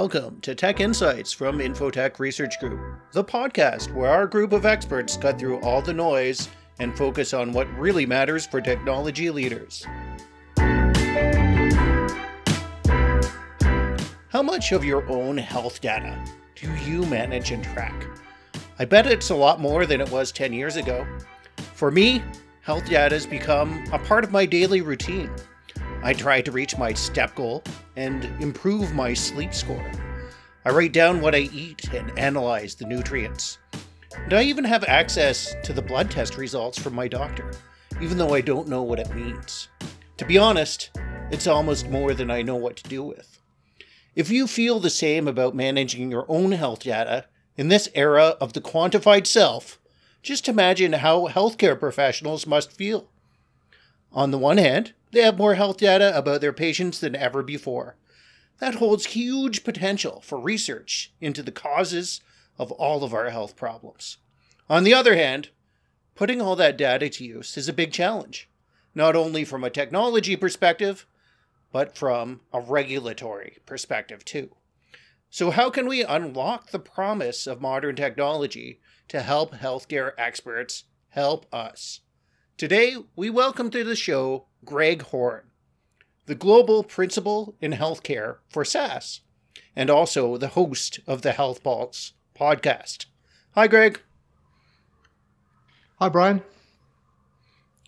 Welcome to Tech Insights from Info-Tech Research Group, the podcast where our group of experts cut through all the noise and focus on what really matters for technology leaders. How much of your own health data do you manage and track? I bet it's a lot more than it was 10 years ago. For me, health data has become a part of my daily routine. I try to reach my step goal and improve my sleep score. I write down what I eat and analyze the nutrients. And I even have access to the blood test results from my doctor, even though I don't know what it means. To be honest, it's almost more than I know what to do with. If you feel the same about managing your own health data in this era of the quantified self, just imagine how healthcare professionals must feel. On the one hand, they have more health data about their patients than ever before. That holds huge potential for research into the causes of all of our health problems. On the other hand, putting all that data to use is a big challenge, not only from a technology perspective, but from a regulatory perspective too. So, how can we unlock the promise of modern technology to help healthcare experts help us? Today, we welcome to the show Greg Horne, the global principal in healthcare for SAS, and also the host of the Health Pulse podcast. Hi, Greg. Hi, Brian.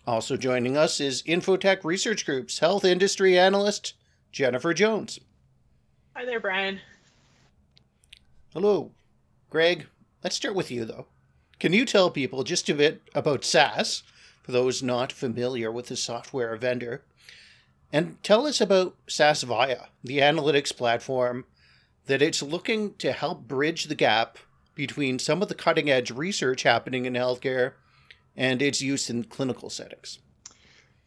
Also joining us is Info-Tech Research Group's health industry analyst, Jennifer Jones. Hi there, Brian. Hello. Greg, let's start with you, though. Can you tell people just a bit about SAS, for those not familiar with the software vendor, and tell us about SAS Viya, the analytics platform that it's looking to help bridge the gap between some of the cutting edge research happening in healthcare and its use in clinical settings.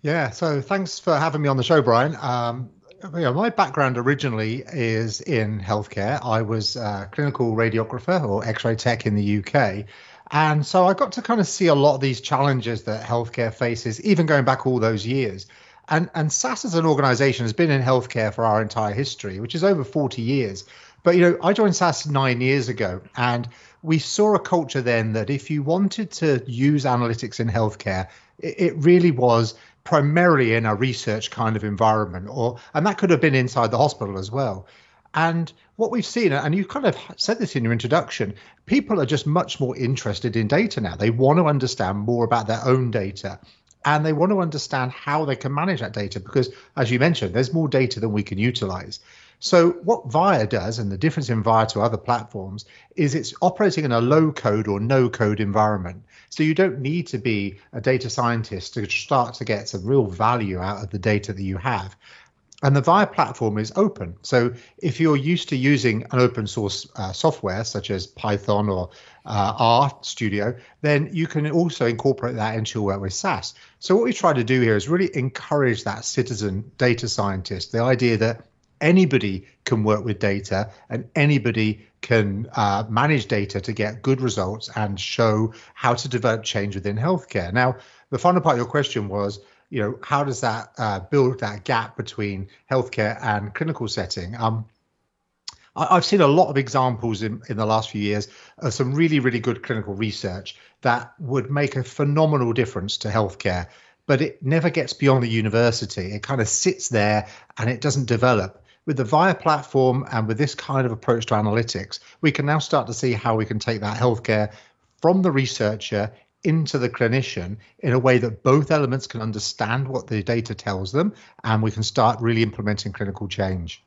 Yeah, so thanks for having me on the show, Brian. Um, my background originally is in healthcare. I was a clinical radiographer or X-ray tech in the UK, and so I got to kind of see a lot of these challenges that healthcare faces, even going back all those years. And and SAS as an organization has been in healthcare for our entire history, which is over 40 years. But you know, I joined SAS nine years ago, and we saw a culture then that if you wanted to use analytics in healthcare, it, it really was primarily in a research kind of environment, or and that could have been inside the hospital as well. And what we've seen, and you kind of said this in your introduction, people are just much more interested in data now. They want to understand more about their own data and they want to understand how they can manage that data because, as you mentioned, there's more data than we can utilize. So what Viya does, and the difference in Viya to other platforms, is it's operating in a low code or no code environment. So you don't need to be a data scientist to start to get some real value out of the data that you have. And the Viya platform is open. So if you're used to using an open source uh, software such as Python or uh, R Studio, then you can also incorporate that into your work with SAS. So what we try to do here is really encourage that citizen data scientist, the idea that anybody can work with data and anybody can uh, manage data to get good results and show how to develop change within healthcare. Now, the final part of your question was, you know, how does that uh, build that gap between healthcare and clinical setting? Um, I, have seen a lot of examples in, in the last few years of some really, really good clinical research that would make a phenomenal difference to healthcare but it never gets beyond the university. It kind of sits there and it doesn't develop with the Viya platform and with this kind of approach to analytics, we can now start to see how we can take that healthcare from the researcher into the clinician in a way that both elements can understand what the data tells them and we can start really implementing clinical change.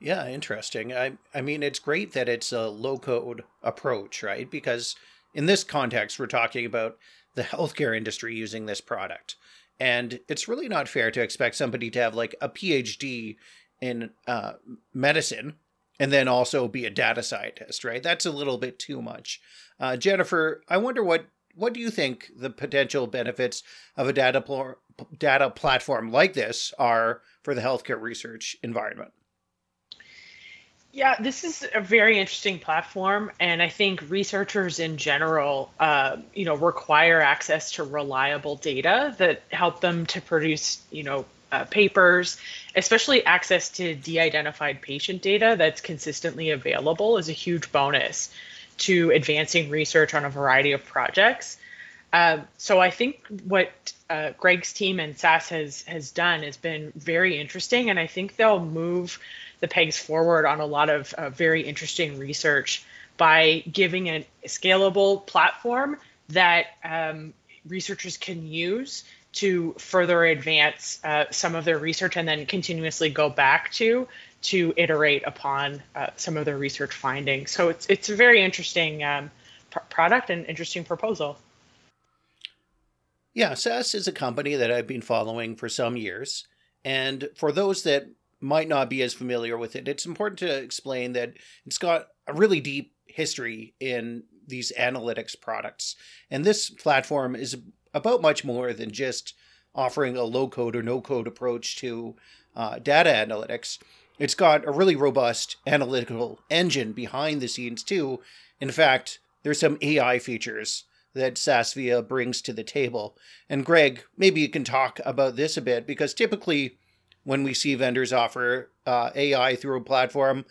Yeah, interesting. I I mean it's great that it's a low code approach, right? Because in this context we're talking about the healthcare industry using this product. And it's really not fair to expect somebody to have like a PhD in uh, medicine and then also be a data scientist, right? That's a little bit too much. Uh, Jennifer, I wonder what what do you think the potential benefits of a data pl- data platform like this are for the healthcare research environment? Yeah, this is a very interesting platform, and I think researchers in general, uh, you know, require access to reliable data that help them to produce, you know, uh, papers, especially access to de identified patient data that's consistently available is a huge bonus to advancing research on a variety of projects. Um, so I think what uh, Greg's team and SAS has has done has been very interesting, and I think they'll move the pegs forward on a lot of uh, very interesting research by giving a scalable platform that um, researchers can use to further advance uh, some of their research and then continuously go back to to iterate upon uh, some of their research findings. So it's it's a very interesting um, pr- product and interesting proposal. Yeah, SAS is a company that I've been following for some years, and for those that might not be as familiar with it, it's important to explain that it's got a really deep history in these analytics products. And this platform is about much more than just offering a low code or no code approach to uh, data analytics. It's got a really robust analytical engine behind the scenes, too. In fact, there's some AI features that SAS Viya brings to the table. And Greg, maybe you can talk about this a bit because typically when we see vendors offer uh, AI through a platform,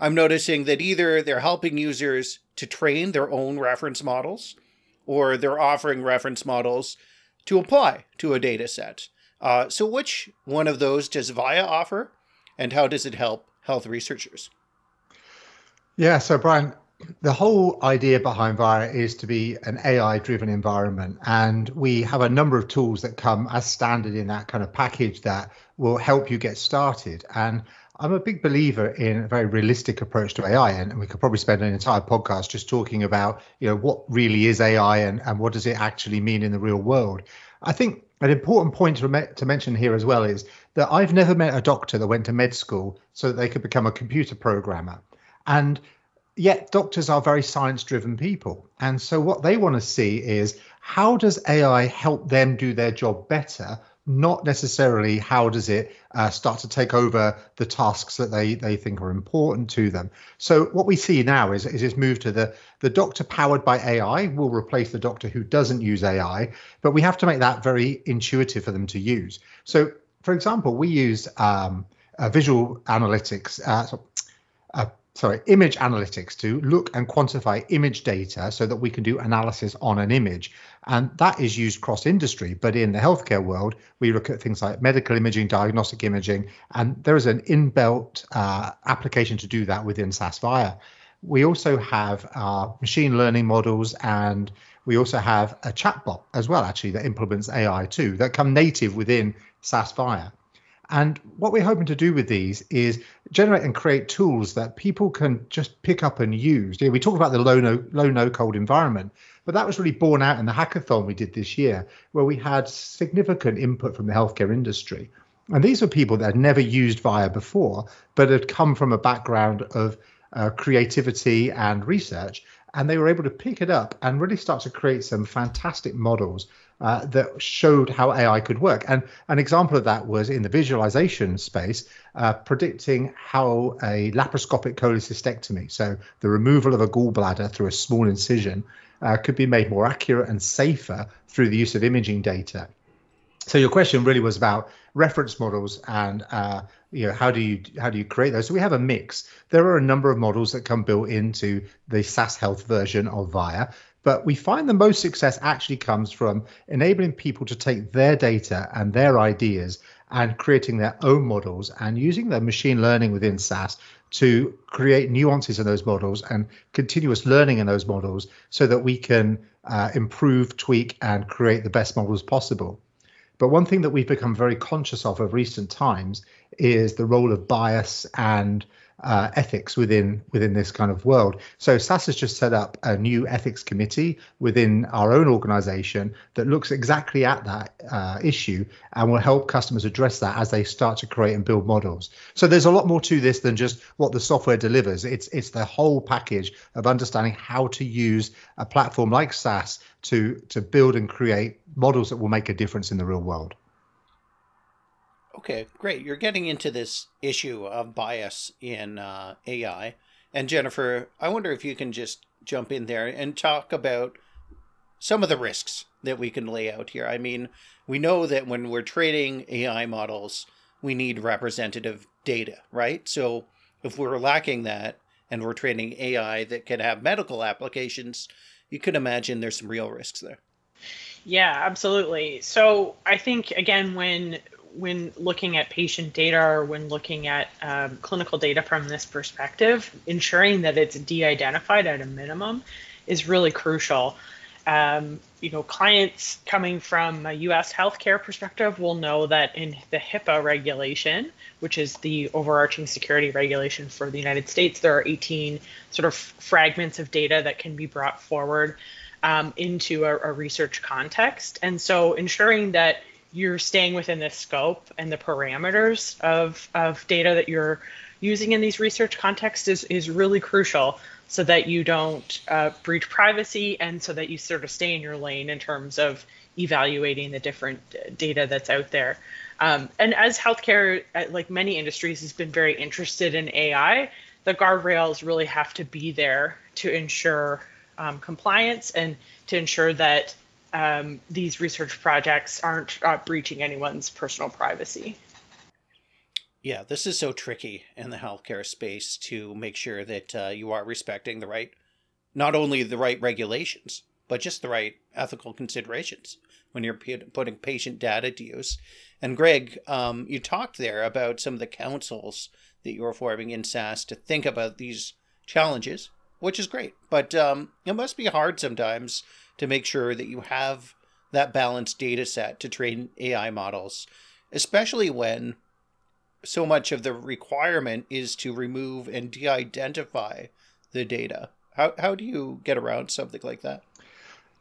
I'm noticing that either they're helping users to train their own reference models or they're offering reference models to apply to a data set. Uh, so, which one of those does Viya offer, and how does it help health researchers? Yeah, so Brian, the whole idea behind Viya is to be an AI driven environment. And we have a number of tools that come as standard in that kind of package that will help you get started. And I'm a big believer in a very realistic approach to AI, and we could probably spend an entire podcast just talking about, you know, what really is AI and, and what does it actually mean in the real world. I think an important point to, to mention here as well is that I've never met a doctor that went to med school so that they could become a computer programmer. And yet doctors are very science driven people. And so what they want to see is how does AI help them do their job better not necessarily how does it uh, start to take over the tasks that they they think are important to them. So what we see now is is move to the the doctor powered by AI will replace the doctor who doesn't use AI, but we have to make that very intuitive for them to use. So for example, we use um, visual analytics, uh, sorry, image analytics to look and quantify image data so that we can do analysis on an image. And that is used cross industry. But in the healthcare world, we look at things like medical imaging, diagnostic imaging, and there is an inbuilt uh, application to do that within SAS Viya. We also have our machine learning models and we also have a chatbot as well, actually, that implements AI too, that come native within SAS Viya. And what we're hoping to do with these is generate and create tools that people can just pick up and use. Yeah, we talked about the low no low no code environment, but that was really borne out in the hackathon we did this year, where we had significant input from the healthcare industry. And these were people that had never used Viya before, but had come from a background of uh, creativity and research. And they were able to pick it up and really start to create some fantastic models uh, that showed how AI could work. And an example of that was in the visualization space, uh, predicting how a laparoscopic cholecystectomy, so the removal of a gallbladder through a small incision, uh, could be made more accurate and safer through the use of imaging data. So your question really was about reference models and uh, you know how do you how do you create those? So we have a mix. There are a number of models that come built into the SAS Health version of Viya. But we find the most success actually comes from enabling people to take their data and their ideas and creating their own models and using their machine learning within SAS to create nuances in those models and continuous learning in those models so that we can uh, improve, tweak, and create the best models possible. But one thing that we've become very conscious of of recent times is the role of bias and uh, ethics within within this kind of world. So SAS has just set up a new ethics committee within our own organization that looks exactly at that uh, issue and will help customers address that as they start to create and build models. So there's a lot more to this than just what the software delivers. It's it's the whole package of understanding how to use a platform like SAS to to build and create models that will make a difference in the real world. Okay, great. You're getting into this issue of bias in uh, AI. And Jennifer, I wonder if you can just jump in there and talk about some of the risks that we can lay out here? I mean, we know that when we're training AI models, we need representative data, right? So if we're lacking that and we're training AI that can have medical applications, you can imagine there's some real risks there. Yeah, absolutely. So I think again, when when looking at patient data or when looking at um, clinical data from this perspective, ensuring that it's de-identified at a minimum is really crucial. Um, you know, clients coming from a U.S. healthcare perspective will know that in the HIPAA regulation, which is the overarching security regulation for the United States, there are 18 sort of fragments of data that can be brought forward um, into a, a research context. And so ensuring that you're staying within the scope and the parameters of, of data that you're using in these research contexts is, is really crucial so that you don't uh, breach privacy and so that you sort of stay in your lane in terms of evaluating the different data that's out there. Um, and as healthcare, uh, like many industries, has been very interested in AI, the guardrails really have to be there to ensure um, compliance and to ensure that um, these research projects aren't uh, breaching anyone's personal privacy. Yeah, this is so tricky in the healthcare space to make sure that uh, you are respecting the right, not only the right regulations, but just the right ethical considerations when you're putting patient data to use. And Greg, um, you talked there about some of the councils that you were forming in SAS to think about these challenges which is great. But um, it must be hard sometimes to make sure that you have that balanced data set to train AI models, especially when so much of the requirement is to remove and de identify the data. How, how do you get around something like that?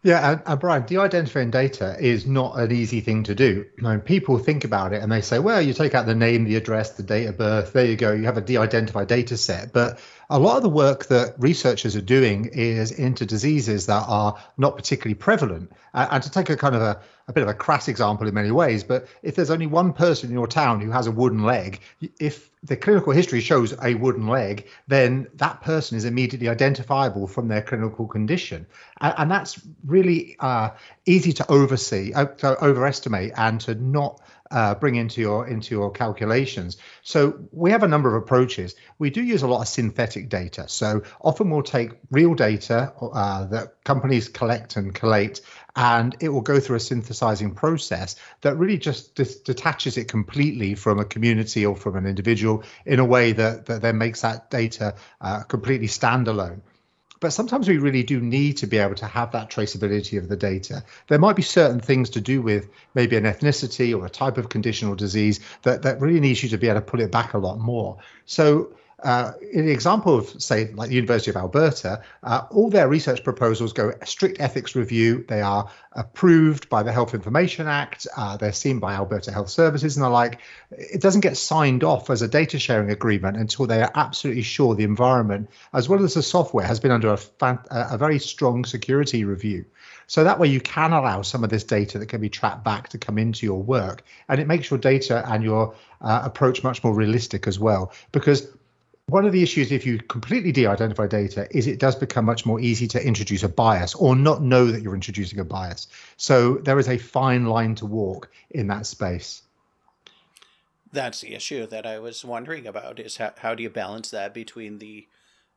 Yeah, and, and Brian, de-identifying data is not an easy thing to do. I mean, people think about it and they say, well, you take out the name, the address, the date of birth, there you go, you have a de-identified data set. But a lot of the work that researchers are doing is into diseases that are not particularly prevalent. Uh, and to take a kind of a, a bit of a crass example in many ways, but if there's only one person in your town who has a wooden leg, if the clinical history shows a wooden leg, then that person is immediately identifiable from their clinical condition. And, and that's really uh, easy to oversee, uh, to overestimate, and to not uh, bring into your into your calculations. So we have a number of approaches. We do use a lot of synthetic data. So often we'll take real data uh, that companies collect and collate, and it will go through a synthesizing process that really just dis- detaches it completely from a community or from an individual in a way that, that then makes that data uh, completely standalone. But sometimes we really do need to be able to have that traceability of the data. There might be certain things to do with maybe an ethnicity or a type of condition or disease that, that really needs you to be able to pull it back a lot more. So uh, in the example of, say, like the University of Alberta, uh, all their research proposals go strict ethics review. They are approved by the Health Information Act. Uh, they're seen by Alberta Health Services and the like. It doesn't get signed off as a data sharing agreement until they are absolutely sure the environment, as well as the software, has been under a, fan, a very strong security review. So that way you can allow some of this data that can be tracked back to come into your work. And it makes your data and your uh, approach much more realistic as well. Because one of the issues if you completely de-identify data is it does become much more easy to introduce a bias or not know that you're introducing a bias. So there is a fine line to walk in that space. That's the issue that i was wondering about is how, how do you balance that between the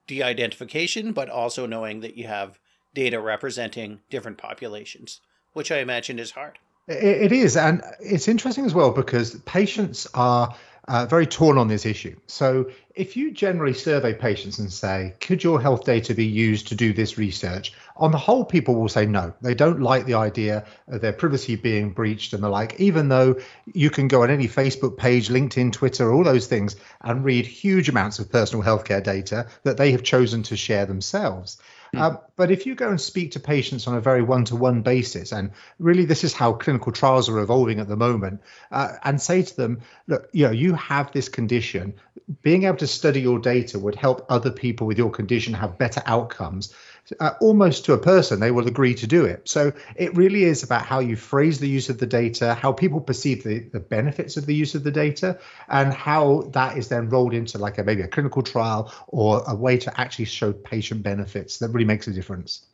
de-identification but also knowing that you have data representing different populations which i imagine is hard. It is and it's interesting as well because patients are uh, very torn on this issue. So, if you generally survey patients and say, could your health data be used to do this research? On the whole, people will say no. They don't like the idea of their privacy being breached and the like, even though you can go on any Facebook page, LinkedIn, Twitter, all those things, and read huge amounts of personal healthcare data that they have chosen to share themselves. Mm. Uh, but if you go and speak to patients on a very one to one basis, and really this is how clinical trials are evolving at the moment, uh, and say to them, look, you know, you have this condition, being able to study your data would help other people with your condition have better outcomes uh, almost to a person, they will agree to do it. So it really is about how you phrase the use of the data, how people perceive the, the benefits of the use of the data, and how that is then rolled into like a, maybe a clinical trial or a way to actually show patient benefits that really makes a difference.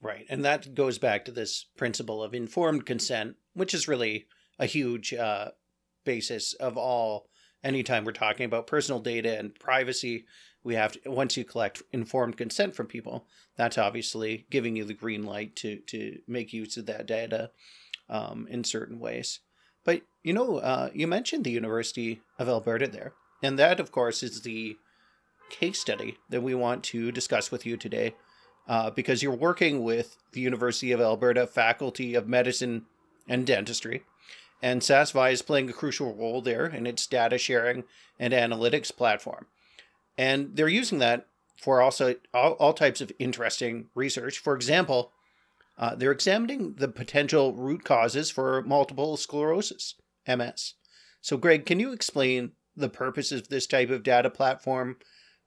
Right. And that goes back to this principle of informed consent, which is really a huge uh, basis of all anytime we're talking about personal data and privacy we have to, once you collect informed consent from people that's obviously giving you the green light to to make use of that data um, in certain ways but you know uh, you mentioned the university of alberta there and that of course is the case study that we want to discuss with you today uh, because you're working with the university of alberta faculty of medicine and dentistry and SAS Viya is playing a crucial role there in its data sharing and analytics platform. And they're using that for also all, all types of interesting research. For example, uh, they're examining the potential root causes for multiple sclerosis, MS. So, Greg, can you explain the purpose of this type of data platform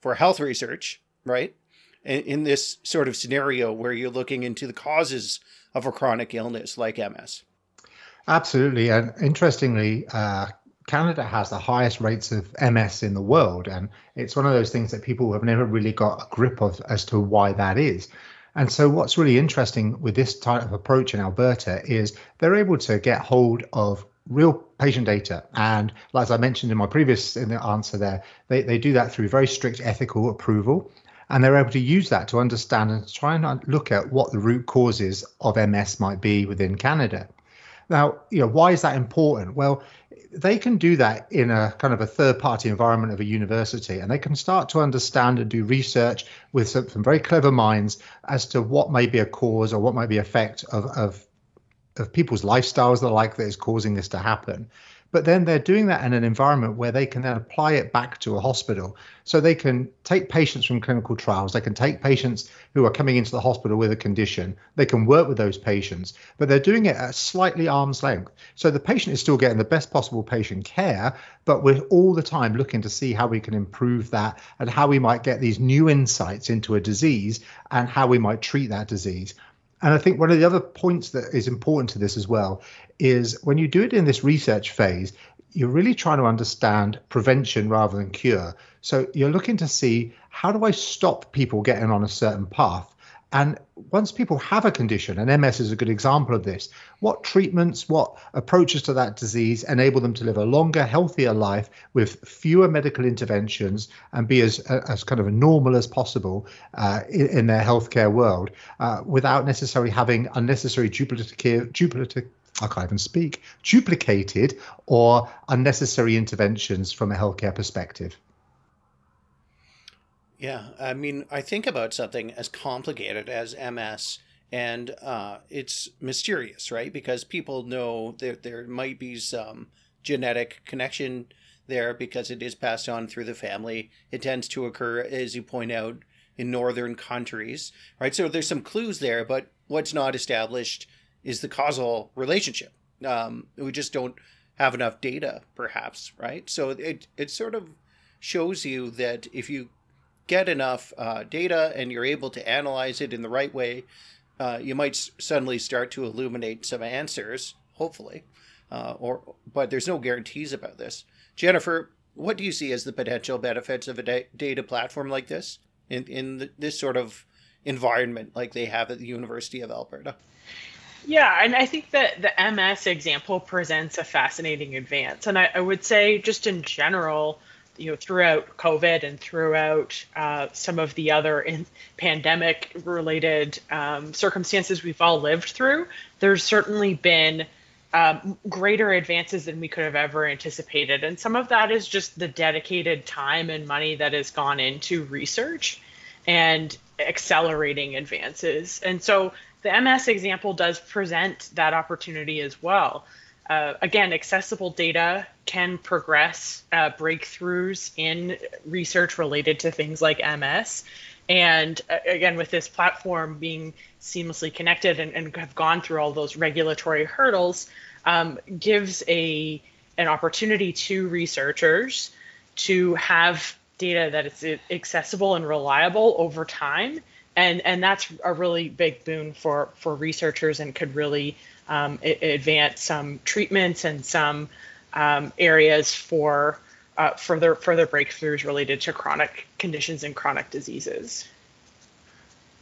for health research, right? In, in this sort of scenario where you're looking into the causes of a chronic illness like MS. Absolutely. And interestingly, uh, Canada has the highest rates of MS in the world. And it's one of those things that people have never really got a grip of as to why that is. And so, what's really interesting with this type of approach in Alberta is they're able to get hold of real patient data. And as I mentioned in my previous in the answer there, they, they do that through very strict ethical approval. And they're able to use that to understand and try and look at what the root causes of MS might be within Canada. Now, you know, why is that important? Well, they can do that in a kind of a third party environment of a university and they can start to understand and do research with some, some very clever minds as to what may be a cause or what might be effect of, of of people's lifestyles the like that is causing this to happen but then they're doing that in an environment where they can then apply it back to a hospital. So they can take patients from clinical trials, they can take patients who are coming into the hospital with a condition, they can work with those patients, but they're doing it at slightly arm's length. So the patient is still getting the best possible patient care, but we're all the time looking to see how we can improve that and how we might get these new insights into a disease and how we might treat that disease. And I think one of the other points that is important to this as well is when you do it in this research phase, you're really trying to understand prevention rather than cure. So you're looking to see how do I stop people getting on a certain path? And once people have a condition, and MS is a good example of this, what treatments, what approaches to that disease enable them to live a longer, healthier life with fewer medical interventions and be as, as kind of normal as possible uh, in, in, their healthcare world uh, without necessarily having unnecessary duplicative, duplicative I can't even speak, duplicated or unnecessary interventions from a healthcare perspective. Yeah, I mean, I think about something as complicated as MS, and uh, it's mysterious, right? Because people know that there might be some genetic connection there because it is passed on through the family. It tends to occur, as you point out, in northern countries, right? So there's some clues there, but what's not established is the causal relationship. Um, we just don't have enough data, perhaps, right? So it it sort of shows you that if you get enough uh, data and you're able to analyze it in the right way, uh, you might s- suddenly start to illuminate some answers, hopefully. Uh, or but there's no guarantees about this. Jennifer, what do you see as the potential benefits of a da- data platform like this in in the, this sort of environment like they have at the University of Alberta? Yeah, and I think that the MS example presents a fascinating advance. And I, I would say, just in general, you know throughout COVID and throughout uh, some of the other pandemic related um, circumstances we've all lived through, there's certainly been um, greater advances than we could have ever anticipated, and some of that is just the dedicated time and money that has gone into research and accelerating advances. And so the MS example does present that opportunity as well uh, again, accessible data can progress uh, breakthroughs in research related to things like MS. And uh, again, with this platform being seamlessly connected and, and have gone through all those regulatory hurdles, um, gives a an opportunity to researchers to have data that is accessible and reliable over time. And, and that's a really big boon for, for researchers and could really um, advance some treatments and some um, areas for uh, further further breakthroughs related to chronic conditions and chronic diseases.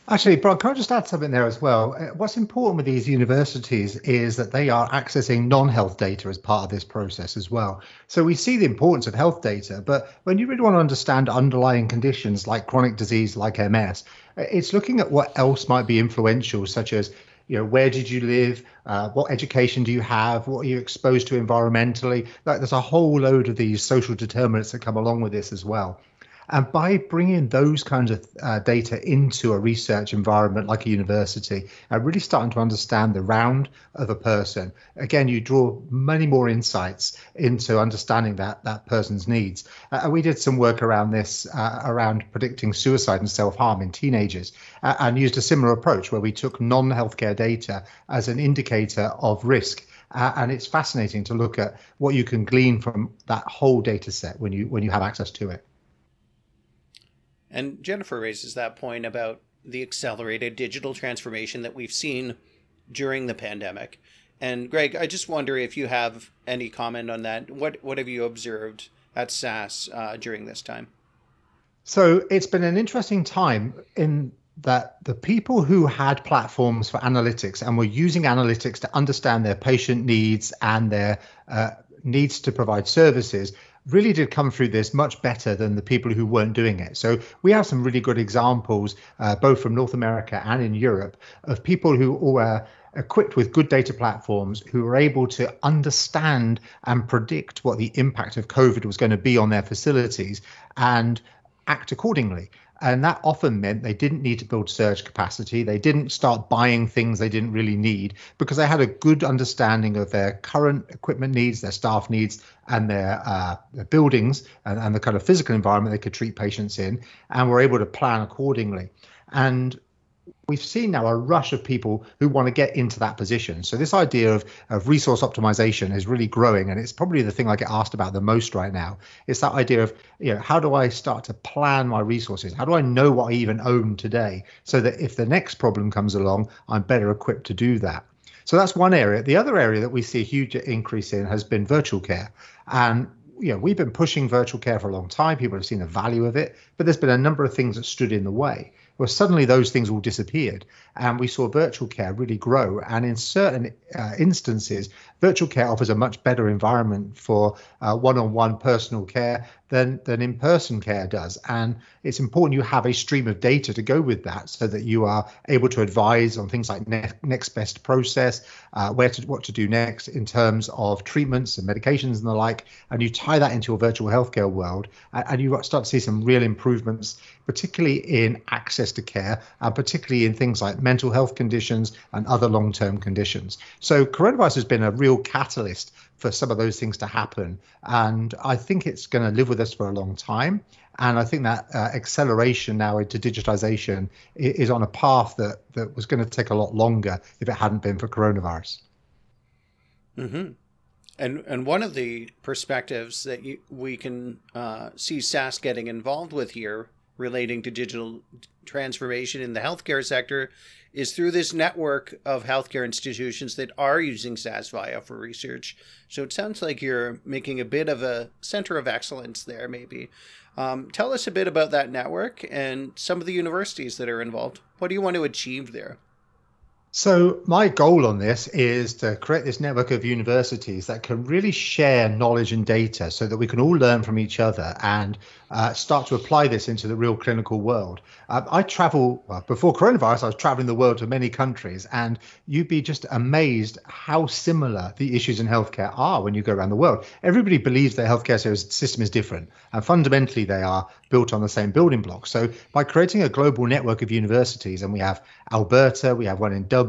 Actually, Brian, can I just add something there as well? Uh, what's important with these universities is that they are accessing non health data as part of this process as well. So we see the importance of health data, but when you really want to understand underlying conditions like chronic disease, like MS, uh, it's looking at what else might be influential, such as you know where did you live? Uh, what education do you have? What are you exposed to environmentally? Like there's a whole load of these social determinants that come along with this as well and by bringing those kinds of uh, data into a research environment like a university, and really starting to understand the round of a person, again, you draw many more insights into understanding that that person's needs. Uh, and we did some work around this, uh, around predicting suicide and self harm in teenagers, and used a similar approach where we took non healthcare data as an indicator of risk. Uh, and it's fascinating to look at what you can glean from that whole data set when you when you have access to it. And Jennifer raises that point about the accelerated digital transformation that we've seen during the pandemic. And Greg, I just wonder if you have any comment on that. What what have you observed at SAS uh, during this time? So it's been an interesting time in that the people who had platforms for analytics and were using analytics to understand their patient needs and their uh, needs to provide services really did come through this much better than the people who weren't doing it. So we have some really good examples, uh, both from North America and in Europe, of people who were equipped with good data platforms who were able to understand and predict what the impact of COVID was going to be on their facilities and act accordingly. And that often meant they didn't need to build surge capacity. They didn't start buying things they didn't really need because they had a good understanding of their current equipment needs, their staff needs, and their, uh, their buildings and, and the kind of physical environment they could treat patients in, and were able to plan accordingly. And we've seen now a rush of people who want to get into that position. So this idea of, of resource optimization is really growing, and it's probably the thing I get asked about the most right now. It's that idea of you know how do I start to plan my resources? How do I know what I even own today, so that if the next problem comes along, I'm better equipped to do that. So that's one area. The other area that we see a huge increase in has been virtual care, and you know we've been pushing virtual care for a long time. People have seen the value of it, but there's been a number of things that stood in the way. Well, suddenly those things all disappeared, and we saw virtual care really grow. And in certain uh, instances, virtual care offers a much better environment for uh, one-on-one personal care than than in-person care does. And it's important you have a stream of data to go with that, so that you are able to advise on things like ne- next best process, uh, where to what to do next in terms of treatments and medications and the like. And you tie that into your virtual healthcare world, and, and you start to see some real improvements, particularly in access to care, and particularly in things like mental health conditions and other long-term conditions. So coronavirus has been a real catalyst for some of those things to happen. And I think it's going to live with us for a long time. And I think that uh, acceleration now into digitization is on a path that, that was going to take a lot longer if it hadn't been for coronavirus. Mm-hmm. And and one of the perspectives that you, we can uh, see SAS getting involved with here, relating to digital transformation in the healthcare sector, is through this network of healthcare institutions that are using SAS Viya for research. So it sounds like you're making a bit of a center of excellence there, maybe. Um, tell us a bit about that network and some of the universities that are involved. What do you want to achieve there? So, my goal on this is to create this network of universities that can really share knowledge and data so that we can all learn from each other and uh, start to apply this into the real clinical world. Uh, I travel, well, before coronavirus, I was traveling the world to many countries, and you'd be just amazed how similar the issues in healthcare are when you go around the world. Everybody believes their healthcare system is different, and fundamentally, they are built on the same building blocks. So, by creating a global network of universities, and we have Alberta, we have one in Dublin,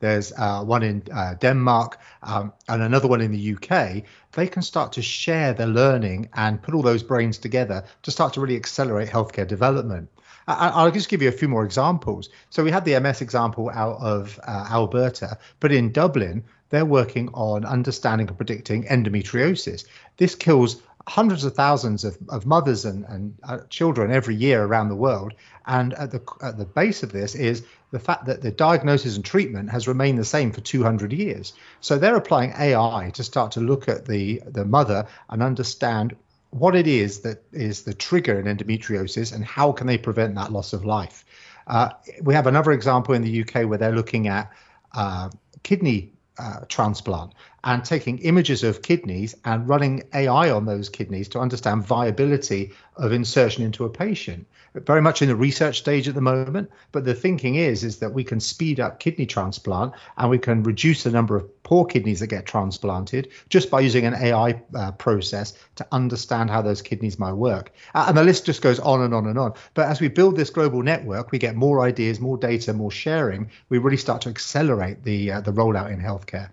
there's uh, one in uh, Denmark, um, and another one in the UK, they can start to share their learning and put all those brains together to start to really accelerate healthcare development. I'll just give you a few more examples. So we had the MS example out of uh, Alberta, but in Dublin, they're working on understanding and predicting endometriosis. This kills hundreds of thousands of, of mothers and, and uh, children every year around the world. And at the, at the base of this is the fact that the diagnosis and treatment has remained the same for 200 years. So they're applying AI to start to look at the, the mother and understand what it is that is the trigger in endometriosis and how can they prevent that loss of life. Uh, we have another example in the UK where they're looking at uh, kidney uh, transplant and taking images of kidneys and running AI on those kidneys to understand viability of insertion into a patient. Very much in the research stage at the moment, but the thinking is is that we can speed up kidney transplant and we can reduce the number of poor kidneys that get transplanted just by using an AI uh, process to understand how those kidneys might work. Uh, and the list just goes on and on and on. But as we build this global network, we get more ideas, more data, more sharing. We really start to accelerate the uh, the rollout in healthcare.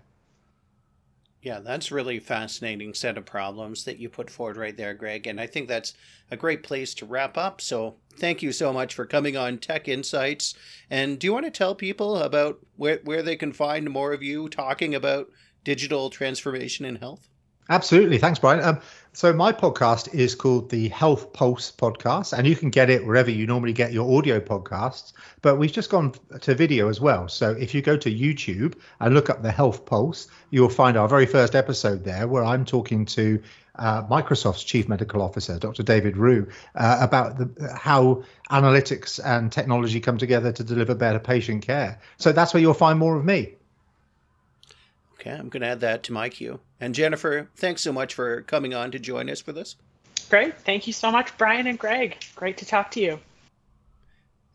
Yeah, that's really fascinating set of problems that you put forward right there, Greg. And I think that's a great place to wrap up. So thank you so much for coming on Tech Insights. And do you want to tell people about where, where they can find more of you talking about digital transformation in health? Absolutely. Thanks, Brian. Um, so, my podcast is called the Health Pulse Podcast, and you can get it wherever you normally get your audio podcasts. But we've just gone to video as well. So, if you go to YouTube and look up the Health Pulse, you'll find our very first episode there where I'm talking to uh, Microsoft's Chief Medical Officer, Dr. David Rhew, uh, about the, how analytics and technology come together to deliver better patient care. So, that's where you'll find more of me. Okay, I'm going to add that to my queue. And Jennifer, thanks so much for coming on to join us for this. Great. Thank you so much, Brian and Greg. Great to talk to you.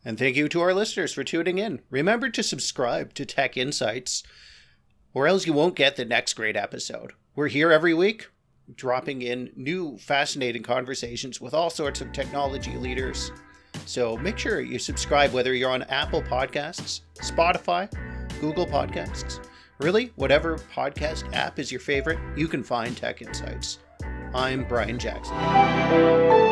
And thank you to our listeners for tuning in. Remember to subscribe to Tech Insights, or else you won't get the next great episode. We're here every week, dropping in new fascinating conversations with all sorts of technology leaders. So make sure you subscribe whether you're on Apple Podcasts, Spotify, Google Podcasts Really, whatever podcast app is your favorite, you can find Tech Insights. I'm Brian Jackson.